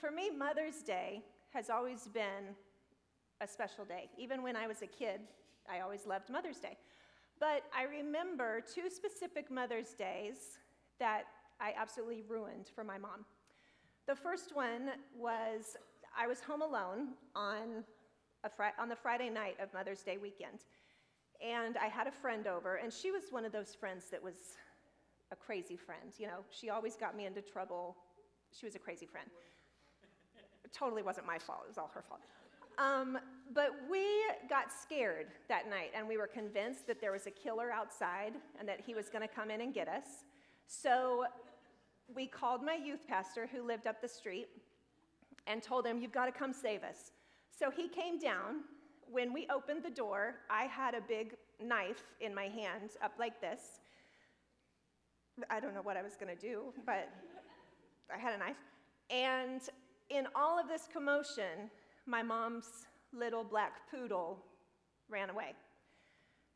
For me, Mother's Day has always been a special day. Even when I was a kid, I always loved Mother's Day. But I remember two specific Mother's Days that I absolutely ruined for my mom. The first one was I was home alone on, a on the Friday night of Mother's Day weekend. And I had a friend over, and she was one of those friends that was a crazy friend. You know, she always got me into trouble. She was a crazy friend. Totally wasn't my fault, it was all her fault. Um, but we got scared that night, and we were convinced that there was a killer outside and that he was going to come in and get us. So we called my youth pastor who lived up the street and told him, You've got to come save us. So he came down. When we opened the door, I had a big knife in my hand, up like this. I don't know what I was going to do, but I had a knife. And in all of this commotion, my mom's little black poodle ran away.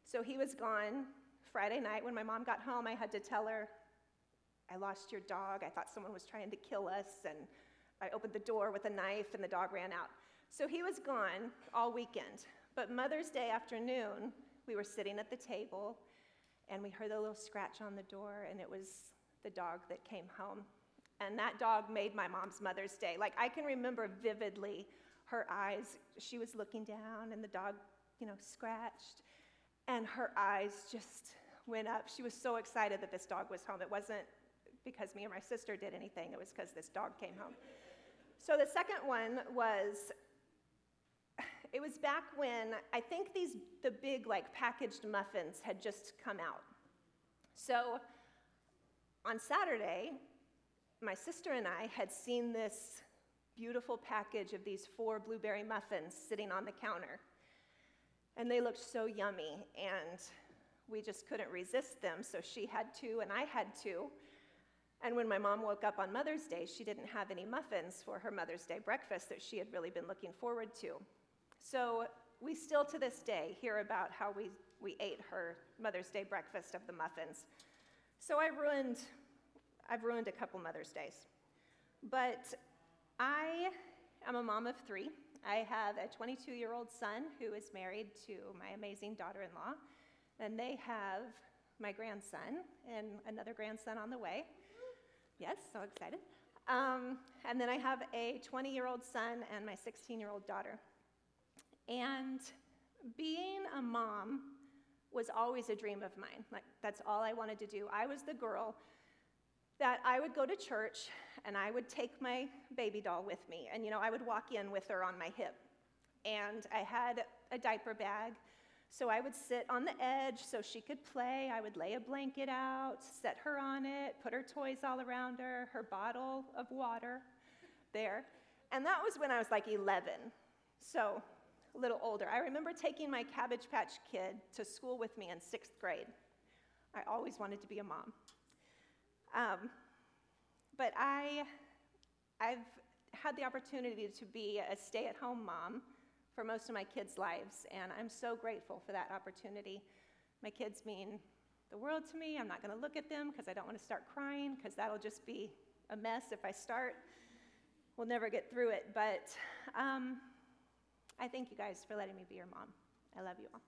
So he was gone. Friday night, when my mom got home, I had to tell her, I lost your dog. I thought someone was trying to kill us. And I opened the door with a knife, and the dog ran out. So he was gone all weekend. But Mother's Day afternoon, we were sitting at the table, and we heard a little scratch on the door, and it was the dog that came home. And that dog made my mom's Mother's Day. Like, I can remember vividly her eyes, she was looking down and the dog, you know, scratched, and her eyes just went up. She was so excited that this dog was home. It wasn't because me and my sister did anything, it was because this dog came home. So the second one was it was back when I think these the big like packaged muffins had just come out. So on Saturday, my sister and I had seen this beautiful package of these four blueberry muffins sitting on the counter. And they looked so yummy, and we just couldn't resist them, so she had two, and I had two. And when my mom woke up on Mother's Day, she didn't have any muffins for her Mother's Day breakfast that she had really been looking forward to. So we still to this day hear about how we, we ate her Mother's Day breakfast of the muffins. So I ruined, I've ruined a couple Mother's Days. But I am a mom of three. I have a 22 year old son who is married to my amazing daughter in law, and they have my grandson and another grandson on the way. Yes, so excited. Um, and then I have a 20 year old son and my 16 year old daughter. And being a mom was always a dream of mine. Like, that's all I wanted to do. I was the girl that I would go to church and I would take my baby doll with me. And, you know, I would walk in with her on my hip. And I had a diaper bag. So I would sit on the edge so she could play. I would lay a blanket out, set her on it, put her toys all around her, her bottle of water there. And that was when I was like 11. So a little older. I remember taking my Cabbage Patch kid to school with me in sixth grade. I always wanted to be a mom. Um, but I, I've had the opportunity to be a stay at home mom for most of my kids' lives, and I'm so grateful for that opportunity. My kids mean the world to me. I'm not going to look at them because I don't want to start crying, because that'll just be a mess if I start. We'll never get through it. But um, I thank you guys for letting me be your mom. I love you all.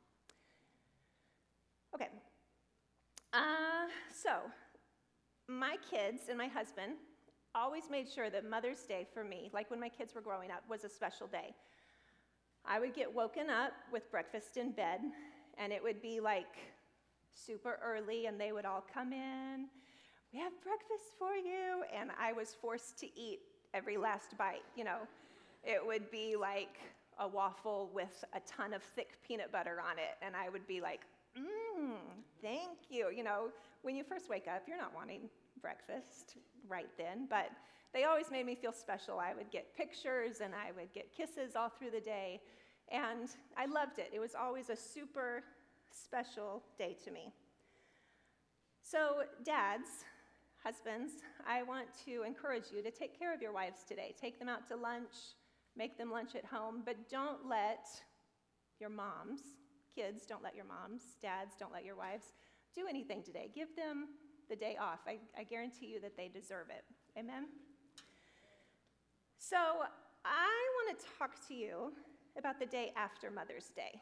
Okay. Uh, so, my kids and my husband always made sure that Mother's Day for me, like when my kids were growing up, was a special day. I would get woken up with breakfast in bed, and it would be like super early, and they would all come in. We have breakfast for you. And I was forced to eat every last bite. You know, it would be like a waffle with a ton of thick peanut butter on it, and I would be like, mmm, thank you. You know, when you first wake up, you're not wanting breakfast right then, but they always made me feel special. I would get pictures and I would get kisses all through the day, and I loved it. It was always a super special day to me. So, dads, husbands, I want to encourage you to take care of your wives today. Take them out to lunch, make them lunch at home, but don't let your moms Kids, don't let your moms, dads, don't let your wives do anything today. Give them the day off. I, I guarantee you that they deserve it. Amen? So, I want to talk to you about the day after Mother's Day.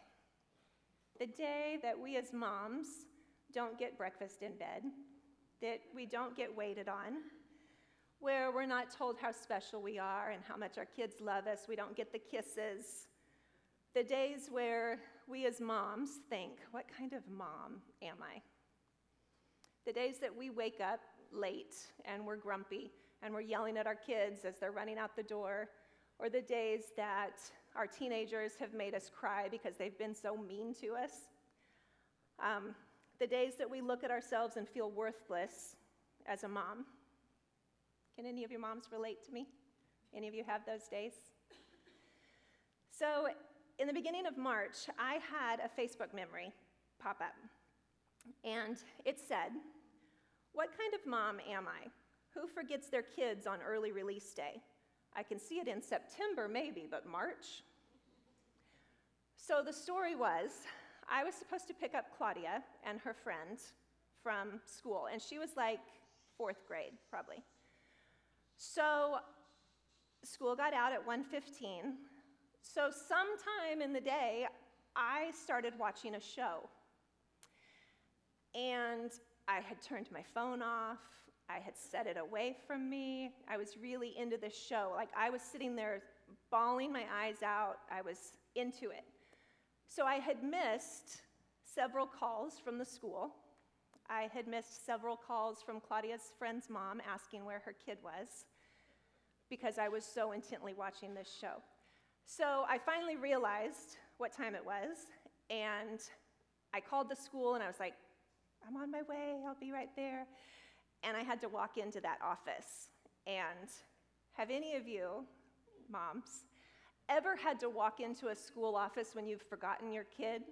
The day that we as moms don't get breakfast in bed, that we don't get waited on, where we're not told how special we are and how much our kids love us, we don't get the kisses. The days where we as moms think, What kind of mom am I? The days that we wake up late and we're grumpy and we're yelling at our kids as they're running out the door, or the days that our teenagers have made us cry because they've been so mean to us. Um, the days that we look at ourselves and feel worthless as a mom. Can any of your moms relate to me? Any of you have those days? So, in the beginning of March, I had a Facebook memory pop up. And it said, What kind of mom am I? Who forgets their kids on early release day? I can see it in September, maybe, but March? So the story was I was supposed to pick up Claudia and her friend from school, and she was like fourth grade, probably. So school got out at 1:15. So sometime in the day, I started watching a show. And I had turned my phone off. I had set it away from me. I was really into this show. Like I was sitting there bawling my eyes out. I was into it. So I had missed several calls from the school. I had missed several calls from Claudia's friend's mom asking where her kid was because I was so intently watching this show. So I finally realized what time it was, and I called the school and I was like, I'm on my way, I'll be right there and I had to walk into that office. And have any of you, moms, ever had to walk into a school office when you've forgotten your kid?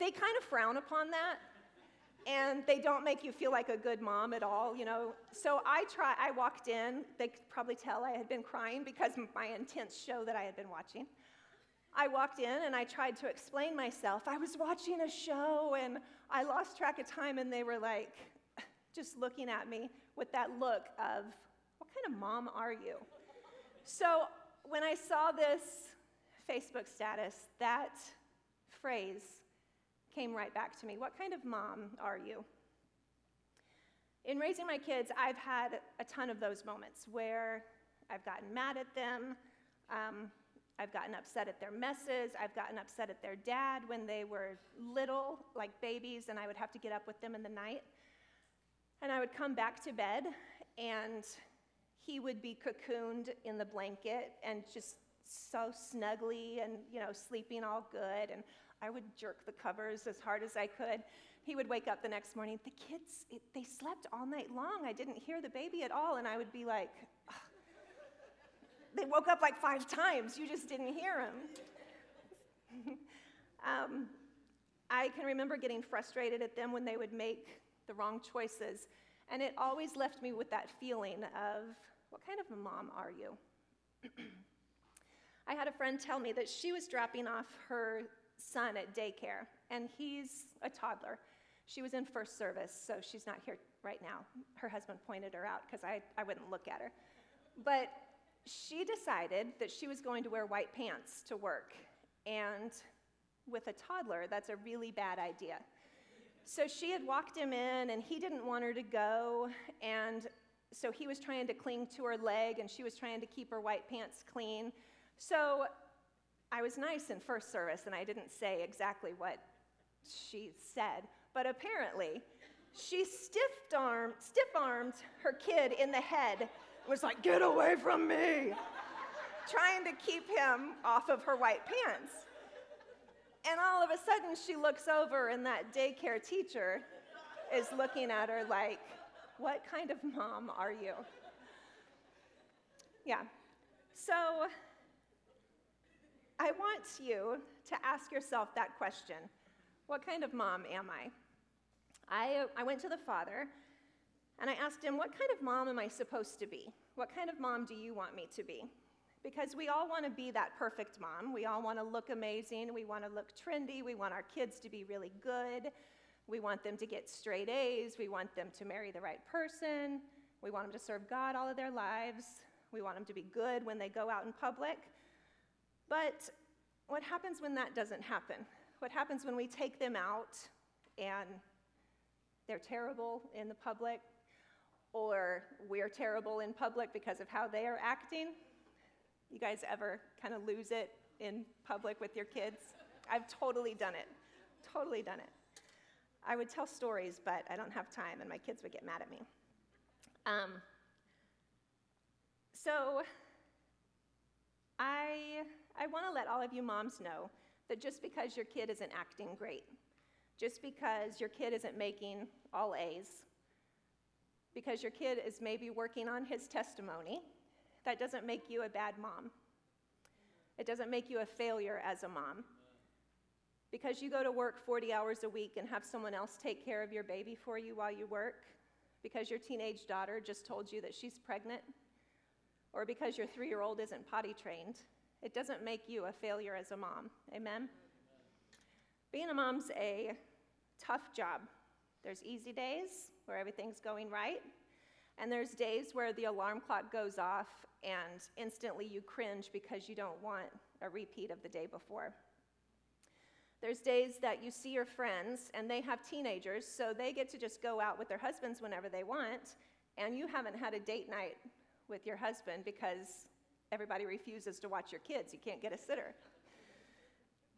They kind of frown upon that and they don't make you feel like a good mom at all, you know. So I try I walked in, they could probably tell I had been crying because of my intense show that I had been watching. I walked in and I tried to explain myself. I was watching a show and I lost track of time and they were like, just looking at me with that look of, What kind of mom are you? So when I saw this Facebook status, that phrase came right back to me. What kind of mom are you? In raising my kids, I've had a ton of those moments where I've gotten mad at them. Um, I've gotten upset at their messes. I've gotten upset at their dad when they were little, like babies, and I would have to get up with them in the night. And I would come back to bed, and he would be cocooned in the blanket and just so snuggly and, you know, sleeping all good. And I would jerk the covers as hard as I could. He would wake up the next morning. The kids, it, they slept all night long. I didn't hear the baby at all. And I would be like, they woke up like five times. You just didn't hear them. um, I can remember getting frustrated at them when they would make the wrong choices. And it always left me with that feeling of, what kind of a mom are you? I had a friend tell me that she was dropping off her son at daycare, and he's a toddler. She was in first service, so she's not here right now. Her husband pointed her out because I, I wouldn't look at her. But she decided that she was going to wear white pants to work. And with a toddler, that's a really bad idea. So she had walked him in, and he didn't want her to go. And so he was trying to cling to her leg, and she was trying to keep her white pants clean. So I was nice in first service, and I didn't say exactly what she said. But apparently, she stiff-armed, stiff-armed her kid in the head. Was like, "Get away from me!" trying to keep him off of her white pants. And all of a sudden, she looks over, and that daycare teacher is looking at her like, What kind of mom are you? Yeah. So I want you to ask yourself that question What kind of mom am I? I, I went to the father and I asked him, What kind of mom am I supposed to be? What kind of mom do you want me to be? because we all want to be that perfect mom. We all want to look amazing. We want to look trendy. We want our kids to be really good. We want them to get straight A's. We want them to marry the right person. We want them to serve God all of their lives. We want them to be good when they go out in public. But what happens when that doesn't happen? What happens when we take them out and they're terrible in the public, or we're terrible in public because of how they are acting? You guys ever kind of lose it in public with your kids? I've totally done it. Totally done it. I would tell stories, but I don't have time, and my kids would get mad at me. Um, so, I, I want to let all of you moms know that just because your kid isn't acting great, just because your kid isn't making all A's, because your kid is maybe working on his testimony, that doesn't make you a bad mom. It doesn't make you a failure as a mom. Because you go to work 40 hours a week and have someone else take care of your baby for you while you work, because your teenage daughter just told you that she's pregnant, or because your three year old isn't potty trained, it doesn't make you a failure as a mom. Amen? Being a mom's a tough job. There's easy days where everything's going right, and there's days where the alarm clock goes off and instantly you cringe because you don't want a repeat of the day before. There's days that you see your friends and they have teenagers, so they get to just go out with their husbands whenever they want, and you haven't had a date night with your husband because everybody refuses to watch your kids. You can't get a sitter.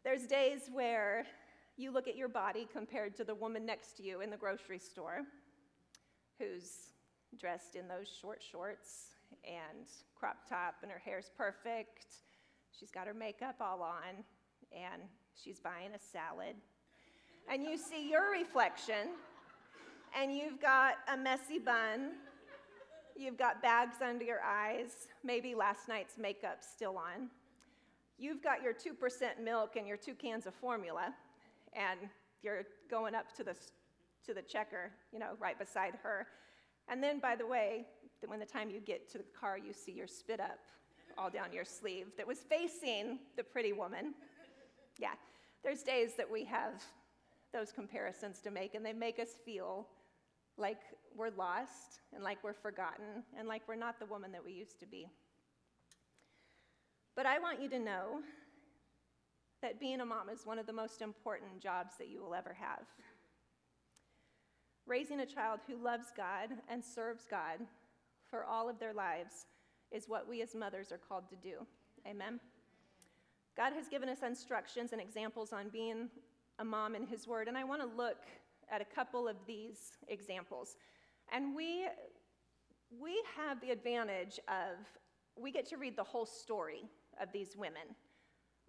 There's days where you look at your body compared to the woman next to you in the grocery store who's dressed in those short shorts and crop top, and her hair's perfect. She's got her makeup all on, and she's buying a salad. And you see your reflection, and you've got a messy bun You've got bags under your eyes, maybe last night's makeup still on. You've got your 2% milk and your two cans of formula, and you're going up to the, to the checker, you know, right beside her. And then, by the way, when the time you get to the car, you see your spit up all down your sleeve that was facing the pretty woman. Yeah, there's days that we have those comparisons to make, and they make us feel like we're lost and like we're forgotten and like we're not the woman that we used to be. But I want you to know that being a mom is one of the most important jobs that you will ever have. Raising a child who loves God and serves God for all of their lives is what we as mothers are called to do. Amen. God has given us instructions and examples on being a mom in His Word, and I want to look at a couple of these examples. And we, we have the advantage of, we get to read the whole story of these women.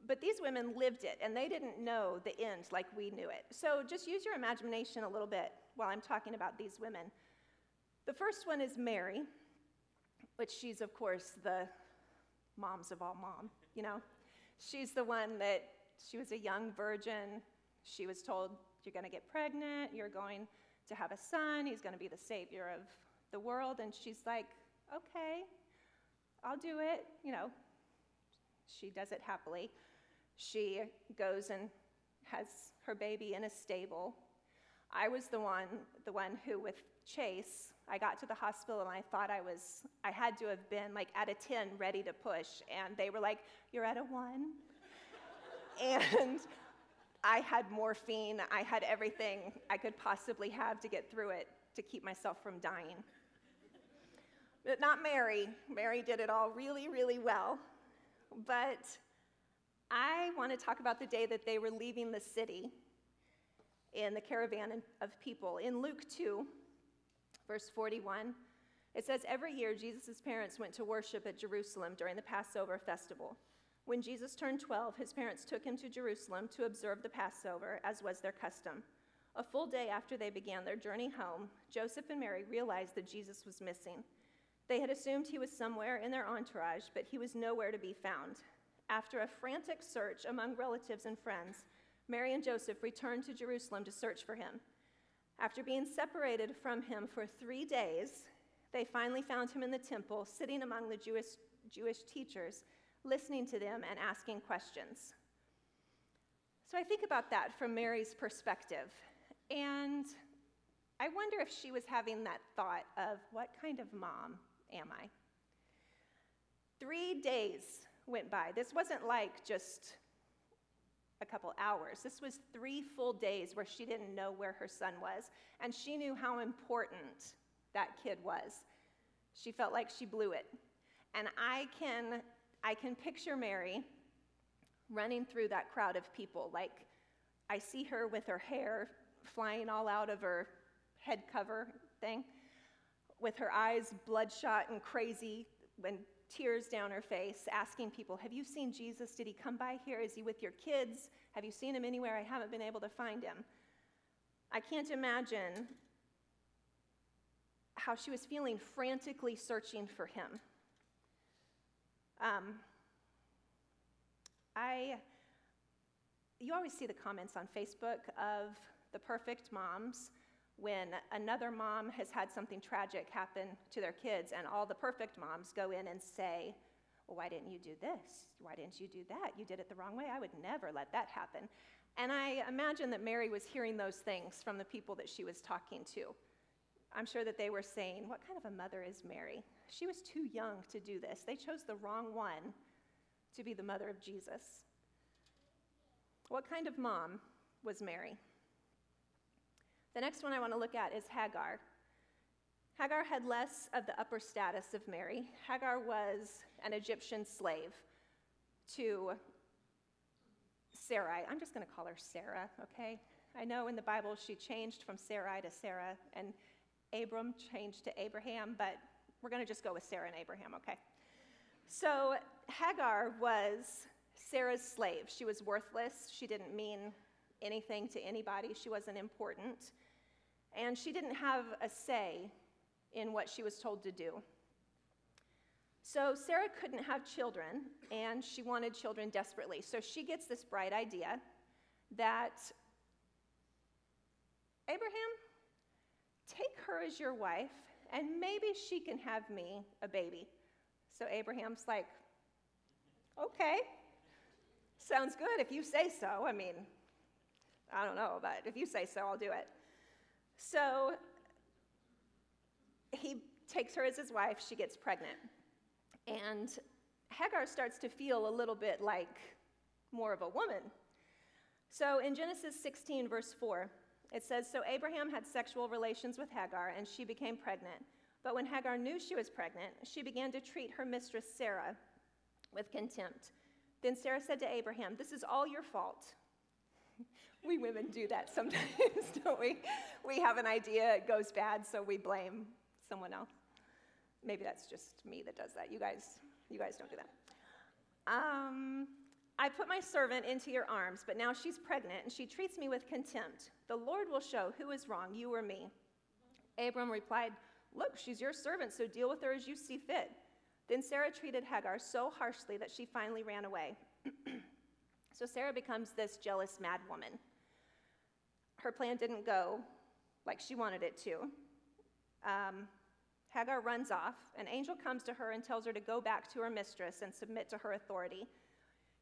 But these women lived it, and they didn't know the end like we knew it. So just use your imagination a little bit while I'm talking about these women. The first one is Mary, which she's, of course, the moms of all mom, you know? She's the one that she was a young virgin. She was told you're going to get pregnant, you're going to have a son, he's going to be the savior of the world. And she's like, okay, I'll do it. You know, she does it happily. She goes and has her baby in a stable. I was the one, the one who, with Chase, I got to the hospital and I thought I was, I had to have been like at a 10 ready to push. And they were like, You're at a one. and I had morphine, I had everything I could possibly have to get through it to keep myself from dying. But not Mary. Mary did it all really, really well. But I want to talk about the day that they were leaving the city in the caravan of people. In Luke 2, verse 41, it says, Every year Jesus' parents went to worship at Jerusalem during the Passover festival. When Jesus turned 12, his parents took him to Jerusalem to observe the Passover, as was their custom. A full day after they began their journey home, Joseph and Mary realized that Jesus was missing. They had assumed he was somewhere in their entourage, but he was nowhere to be found. After a frantic search among relatives and friends, Mary and Joseph returned to Jerusalem to search for him. After being separated from him for three days, they finally found him in the temple, sitting among the Jewish, Jewish teachers listening to them and asking questions. So I think about that from Mary's perspective. And I wonder if she was having that thought of what kind of mom am I? three days went by. This wasn't like just a couple hours. This was three full days where she didn't know where her son was, and she knew how important that kid was. She felt like she blew it. And I can, I can picture Mary running through that crowd of people. Like, I see her with her hair flying all out of her head cover thing, with her eyes bloodshot and crazy, when tears down her face, asking people, Have you seen Jesus? Did he come by here? Is he with your kids? Have you seen him anywhere? I haven't been able to find him. I can't imagine how she was feeling frantically searching for him. Um, I, you always see the comments on Facebook of the perfect moms when another mom has had something tragic happen to their kids, and all the perfect moms go in and say, Well, why didn't you do this? Why didn't you do that? You did it the wrong way. I would never let that happen. And I imagine that Mary was hearing those things from the people that she was talking to. I'm sure that they were saying, What kind of a mother is Mary? She was too young to do this. They chose the wrong one to be the mother of Jesus. What kind of mom was Mary? The next one I want to look at is Hagar. Hagar had less of the upper status of Mary. Hagar was an Egyptian slave to Sarai. I'm just going to call her Sarah, okay? I know in the Bible she changed from Sarai to Sarah, and Abram changed to Abraham, but we're going to just go with Sarah and Abraham, okay? So Hagar was Sarah's slave. She was worthless. She didn't mean anything to anybody. She wasn't important. And she didn't have a say in what she was told to do. So Sarah couldn't have children, and she wanted children desperately. So she gets this bright idea that Abraham, take her as your wife, and maybe she can have me a baby. So Abraham's like, okay, sounds good if you say so. I mean, I don't know, but if you say so, I'll do it. So he takes her as his wife, she gets pregnant. And Hagar starts to feel a little bit like more of a woman. So in Genesis 16, verse 4, it says So Abraham had sexual relations with Hagar, and she became pregnant. But when Hagar knew she was pregnant, she began to treat her mistress Sarah with contempt. Then Sarah said to Abraham, This is all your fault. we women do that sometimes, don't we? We have an idea, it goes bad, so we blame someone else. Maybe that's just me that does that. You guys, you guys don't do that. Um, I put my servant into your arms, but now she's pregnant and she treats me with contempt. The Lord will show who is wrong, you or me. Abram replied, Look, she's your servant, so deal with her as you see fit. Then Sarah treated Hagar so harshly that she finally ran away. so Sarah becomes this jealous mad woman. Her plan didn't go like she wanted it to. Um, Hagar runs off. An angel comes to her and tells her to go back to her mistress and submit to her authority.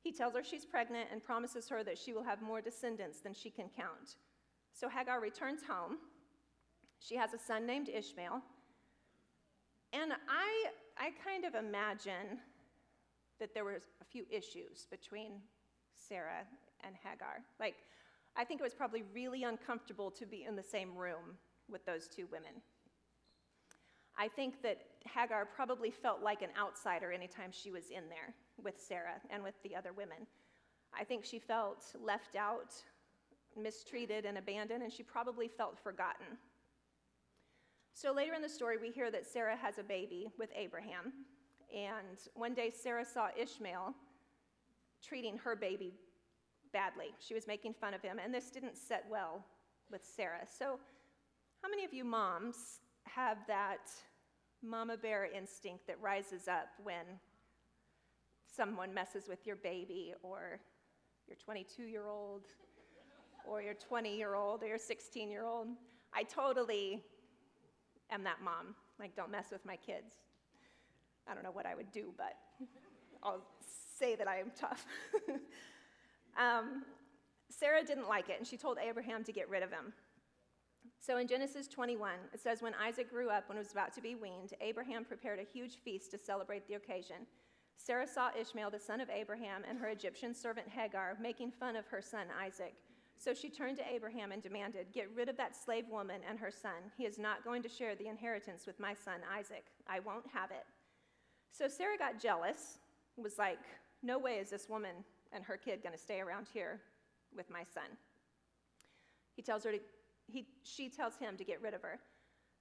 He tells her she's pregnant and promises her that she will have more descendants than she can count. So Hagar returns home. She has a son named Ishmael. And I, I kind of imagine that there was a few issues between Sarah and Hagar. Like, I think it was probably really uncomfortable to be in the same room with those two women. I think that Hagar probably felt like an outsider anytime she was in there with Sarah and with the other women. I think she felt left out, mistreated, and abandoned, and she probably felt forgotten. So later in the story, we hear that Sarah has a baby with Abraham. And one day, Sarah saw Ishmael treating her baby badly. She was making fun of him, and this didn't set well with Sarah. So, how many of you moms have that mama bear instinct that rises up when someone messes with your baby or your 22 year old or your 20 year old or your 16 year old? I totally am that mom. Like, don't mess with my kids. I don't know what I would do, but I'll say that I am tough. um, Sarah didn't like it, and she told Abraham to get rid of him. So in Genesis 21, it says, When Isaac grew up and was about to be weaned, Abraham prepared a huge feast to celebrate the occasion. Sarah saw Ishmael, the son of Abraham, and her Egyptian servant Hagar making fun of her son Isaac. So she turned to Abraham and demanded, Get rid of that slave woman and her son. He is not going to share the inheritance with my son Isaac. I won't have it. So Sarah got jealous, was like, No way is this woman and her kid going to stay around here with my son. He tells her to, he, she tells him to get rid of her.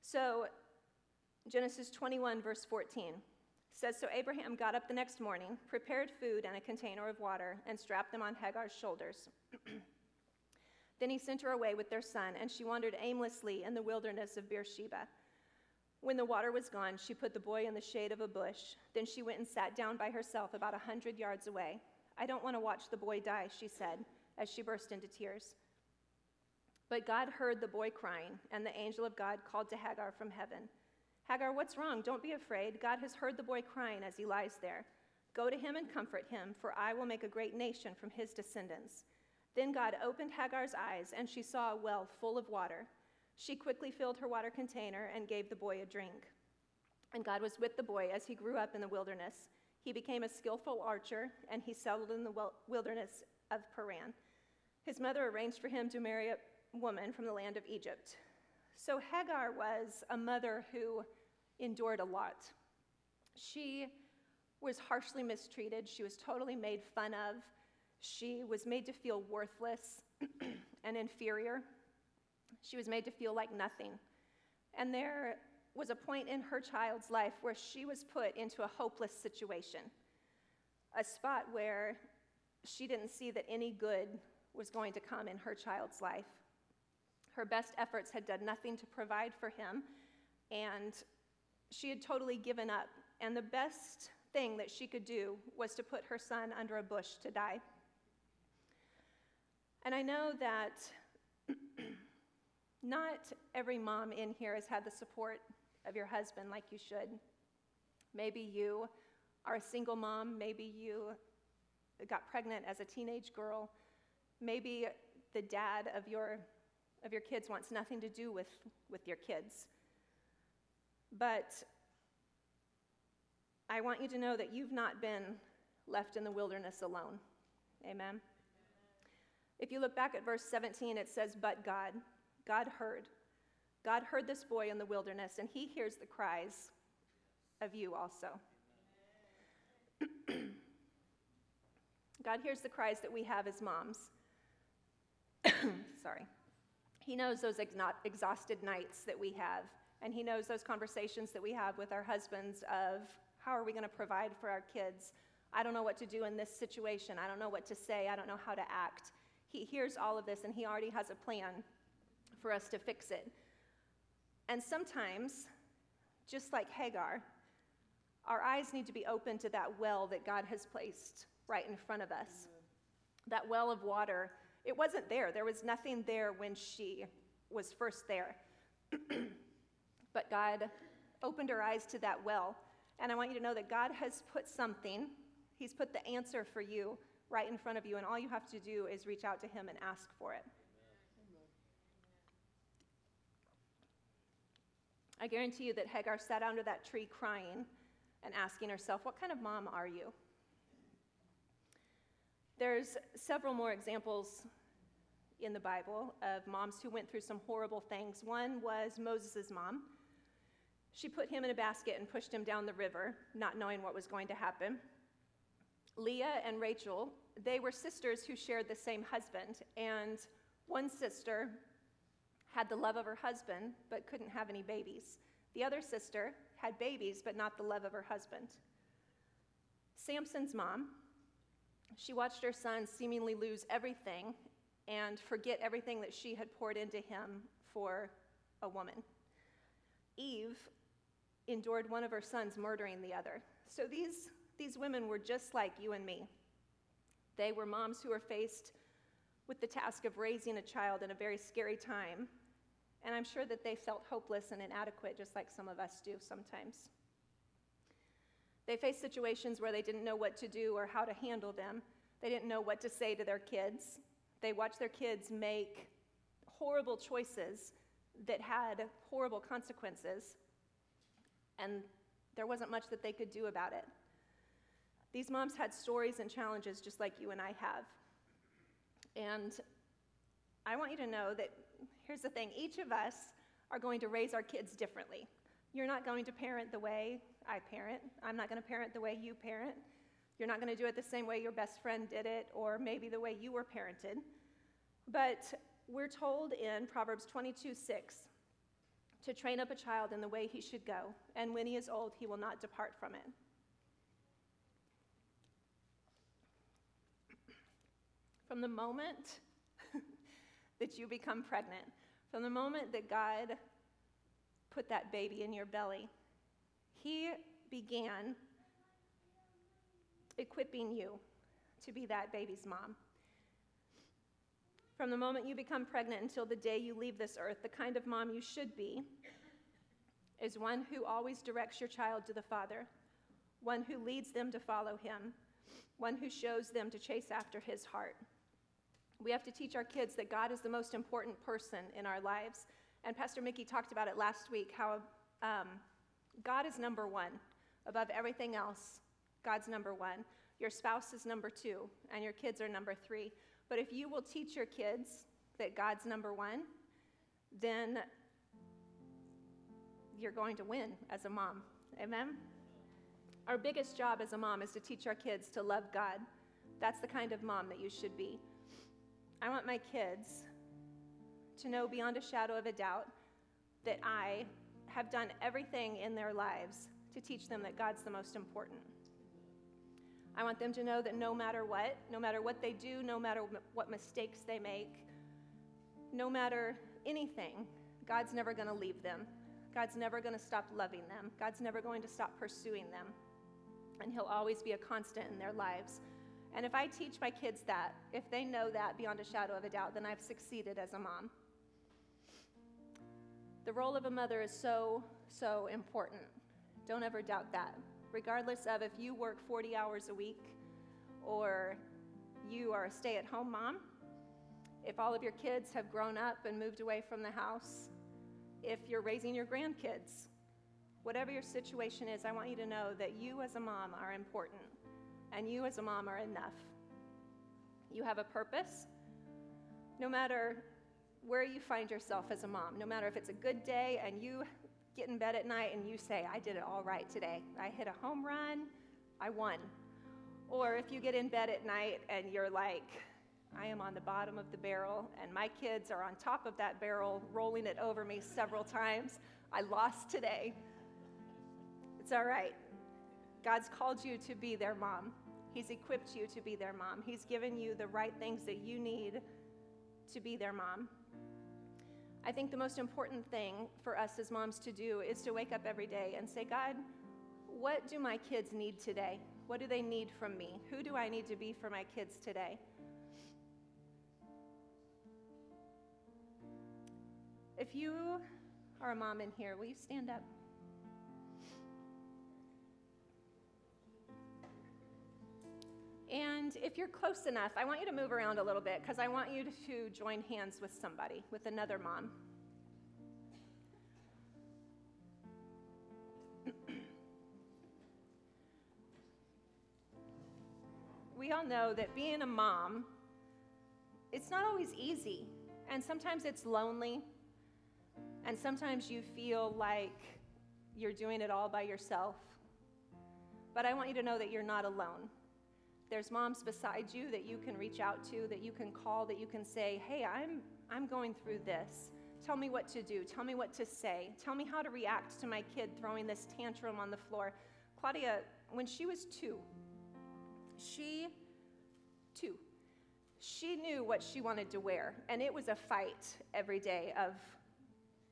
So Genesis 21, verse 14 says So Abraham got up the next morning, prepared food and a container of water, and strapped them on Hagar's shoulders. then he sent her away with their son, and she wandered aimlessly in the wilderness of Beersheba. When the water was gone, she put the boy in the shade of a bush. Then she went and sat down by herself about a hundred yards away. I don't want to watch the boy die, she said, as she burst into tears. But God heard the boy crying, and the angel of God called to Hagar from heaven. Hagar, what's wrong? Don't be afraid. God has heard the boy crying as he lies there. Go to him and comfort him, for I will make a great nation from his descendants. Then God opened Hagar's eyes, and she saw a well full of water. She quickly filled her water container and gave the boy a drink. And God was with the boy as he grew up in the wilderness. He became a skillful archer, and he settled in the wilderness of Paran. His mother arranged for him to marry a woman from the land of Egypt. So Hagar was a mother who endured a lot. She was harshly mistreated, she was totally made fun of, she was made to feel worthless and inferior. She was made to feel like nothing. And there was a point in her child's life where she was put into a hopeless situation, a spot where she didn't see that any good was going to come in her child's life. Her best efforts had done nothing to provide for him, and she had totally given up. And the best thing that she could do was to put her son under a bush to die. And I know that not every mom in here has had the support of your husband like you should. Maybe you are a single mom, maybe you got pregnant as a teenage girl, maybe the dad of your of your kids wants nothing to do with, with your kids. But I want you to know that you've not been left in the wilderness alone. Amen. If you look back at verse 17, it says, But God, God heard. God heard this boy in the wilderness, and he hears the cries of you also. God hears the cries that we have as moms. Sorry. He knows those exhausted nights that we have, and He knows those conversations that we have with our husbands of how are we going to provide for our kids? I don't know what to do in this situation. I don't know what to say. I don't know how to act. He hears all of this, and He already has a plan for us to fix it. And sometimes, just like Hagar, our eyes need to be open to that well that God has placed right in front of us. That well of water it wasn't there. There was nothing there when she was first there. but God opened her eyes to that well. And I want you to know that God has put something, He's put the answer for you right in front of you. And all you have to do is reach out to Him and ask for it. I guarantee you that Hagar sat under that tree crying and asking herself, What kind of mom are you? There's several more examples in the Bible of moms who went through some horrible things. One was Moses' mom. She put him in a basket and pushed him down the river, not knowing what was going to happen. Leah and Rachel, they were sisters who shared the same husband, and one sister had the love of her husband but couldn't have any babies. The other sister had babies but not the love of her husband. Samson's mom, she watched her son seemingly lose everything and forget everything that she had poured into him for a woman. Eve endured one of her sons murdering the other. So these, these women were just like you and me. They were moms who were faced with the task of raising a child in a very scary time. And I'm sure that they felt hopeless and inadequate, just like some of us do sometimes. They faced situations where they didn't know what to do or how to handle them. They didn't know what to say to their kids. They watched their kids make horrible choices that had horrible consequences, and there wasn't much that they could do about it. These moms had stories and challenges just like you and I have. And I want you to know that here's the thing each of us are going to raise our kids differently. You're not going to parent the way I parent, I'm not going to parent the way you parent. You're not going to do it the same way your best friend did it, or maybe the way you were parented. But we're told in Proverbs 22 6 to train up a child in the way he should go, and when he is old, he will not depart from it. From the moment that you become pregnant, from the moment that God put that baby in your belly, He began equipping you to be that baby's mom. From the moment you become pregnant until the day you leave this earth, the kind of mom you should be is one who always directs your child to the Father, one who leads them to follow Him, one who shows them to chase after His heart. We have to teach our kids that God is the most important person in our lives. And Pastor Mickey talked about it last week how um, God is number one. Above everything else, God's number one. Your spouse is number two, and your kids are number three. But if you will teach your kids that God's number one, then you're going to win as a mom. Amen? Our biggest job as a mom is to teach our kids to love God. That's the kind of mom that you should be. I want my kids to know beyond a shadow of a doubt that I have done everything in their lives to teach them that God's the most important. I want them to know that no matter what, no matter what they do, no matter what mistakes they make, no matter anything, God's never going to leave them. God's never going to stop loving them. God's never going to stop pursuing them. And He'll always be a constant in their lives. And if I teach my kids that, if they know that beyond a shadow of a doubt, then I've succeeded as a mom. The role of a mother is so, so important. Don't ever doubt that regardless of if you work 40 hours a week or you are a stay at home mom, if all of your kids have grown up and moved away from the house, if you're raising your grandkids, whatever your situation is, I want you to know that you as a mom are important and you as a mom are enough. You have a purpose. No matter where you find yourself as a mom, no matter if it's a good day and you get in bed at night and you say, I did it all right today. I hit a home run, I won. Or if you get in bed at night and you're like, I am on the bottom of the barrel and my kids are on top of that barrel, rolling it over me several times. I lost today. It's all right. God's called you to be their mom. He's equipped you to be their mom. He's given you the right things that you need to be their mom. I think the most important thing for us as moms to do is to wake up every day and say, God, what do my kids need today? What do they need from me? Who do I need to be for my kids today? If you are a mom in here, will you stand up? And if you're close enough, I want you to move around a little bit because I want you to join hands with somebody, with another mom. we all know that being a mom, it's not always easy. And sometimes it's lonely. And sometimes you feel like you're doing it all by yourself. But I want you to know that you're not alone. There's moms beside you that you can reach out to, that you can call, that you can say, hey, I'm, I'm going through this. Tell me what to do. Tell me what to say. Tell me how to react to my kid throwing this tantrum on the floor. Claudia, when she was two, she, two, she knew what she wanted to wear, and it was a fight every day of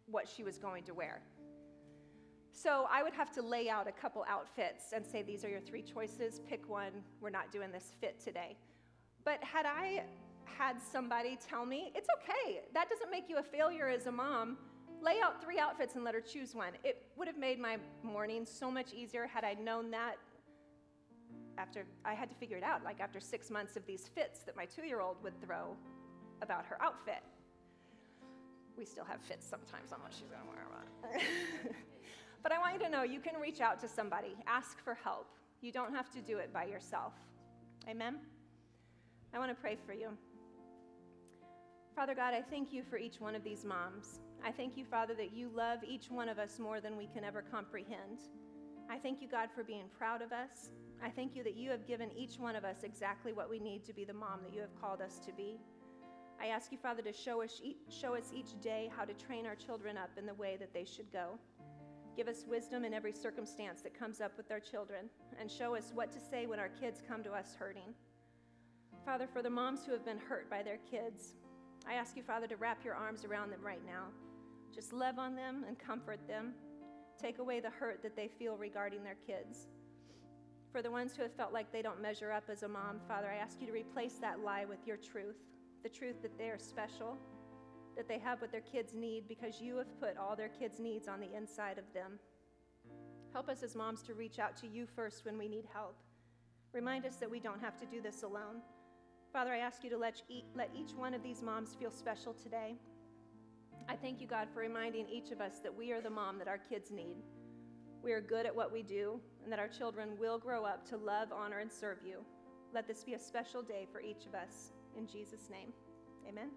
what she was going to wear. So I would have to lay out a couple outfits and say, These are your three choices, pick one, we're not doing this fit today. But had I had somebody tell me, It's okay, that doesn't make you a failure as a mom, lay out three outfits and let her choose one. It would have made my morning so much easier had I known that after I had to figure it out, like after six months of these fits that my two year old would throw about her outfit. We still have fits sometimes on what she's gonna wear. But I want you to know you can reach out to somebody, ask for help. You don't have to do it by yourself. Amen? I want to pray for you. Father God, I thank you for each one of these moms. I thank you, Father, that you love each one of us more than we can ever comprehend. I thank you, God, for being proud of us. I thank you that you have given each one of us exactly what we need to be the mom that you have called us to be. I ask you, Father, to show us, show us each day how to train our children up in the way that they should go. Give us wisdom in every circumstance that comes up with our children, and show us what to say when our kids come to us hurting. Father, for the moms who have been hurt by their kids, I ask you, Father, to wrap your arms around them right now. Just love on them and comfort them. Take away the hurt that they feel regarding their kids. For the ones who have felt like they don't measure up as a mom, Father, I ask you to replace that lie with your truth the truth that they are special, that they have what their kids need because you have put all their kids' needs on the inside of them. Help us as moms to reach out to you first when we need help. Remind us that we don't have to do this alone. Father, I ask you to let, let each one of these moms feel special today. I thank you, God, for reminding each of us that we are the mom that our kids need. We are good at what we do, and that our children will grow up to love, honor, and serve you. Let this be a special day for each of us. In Jesus' name, amen.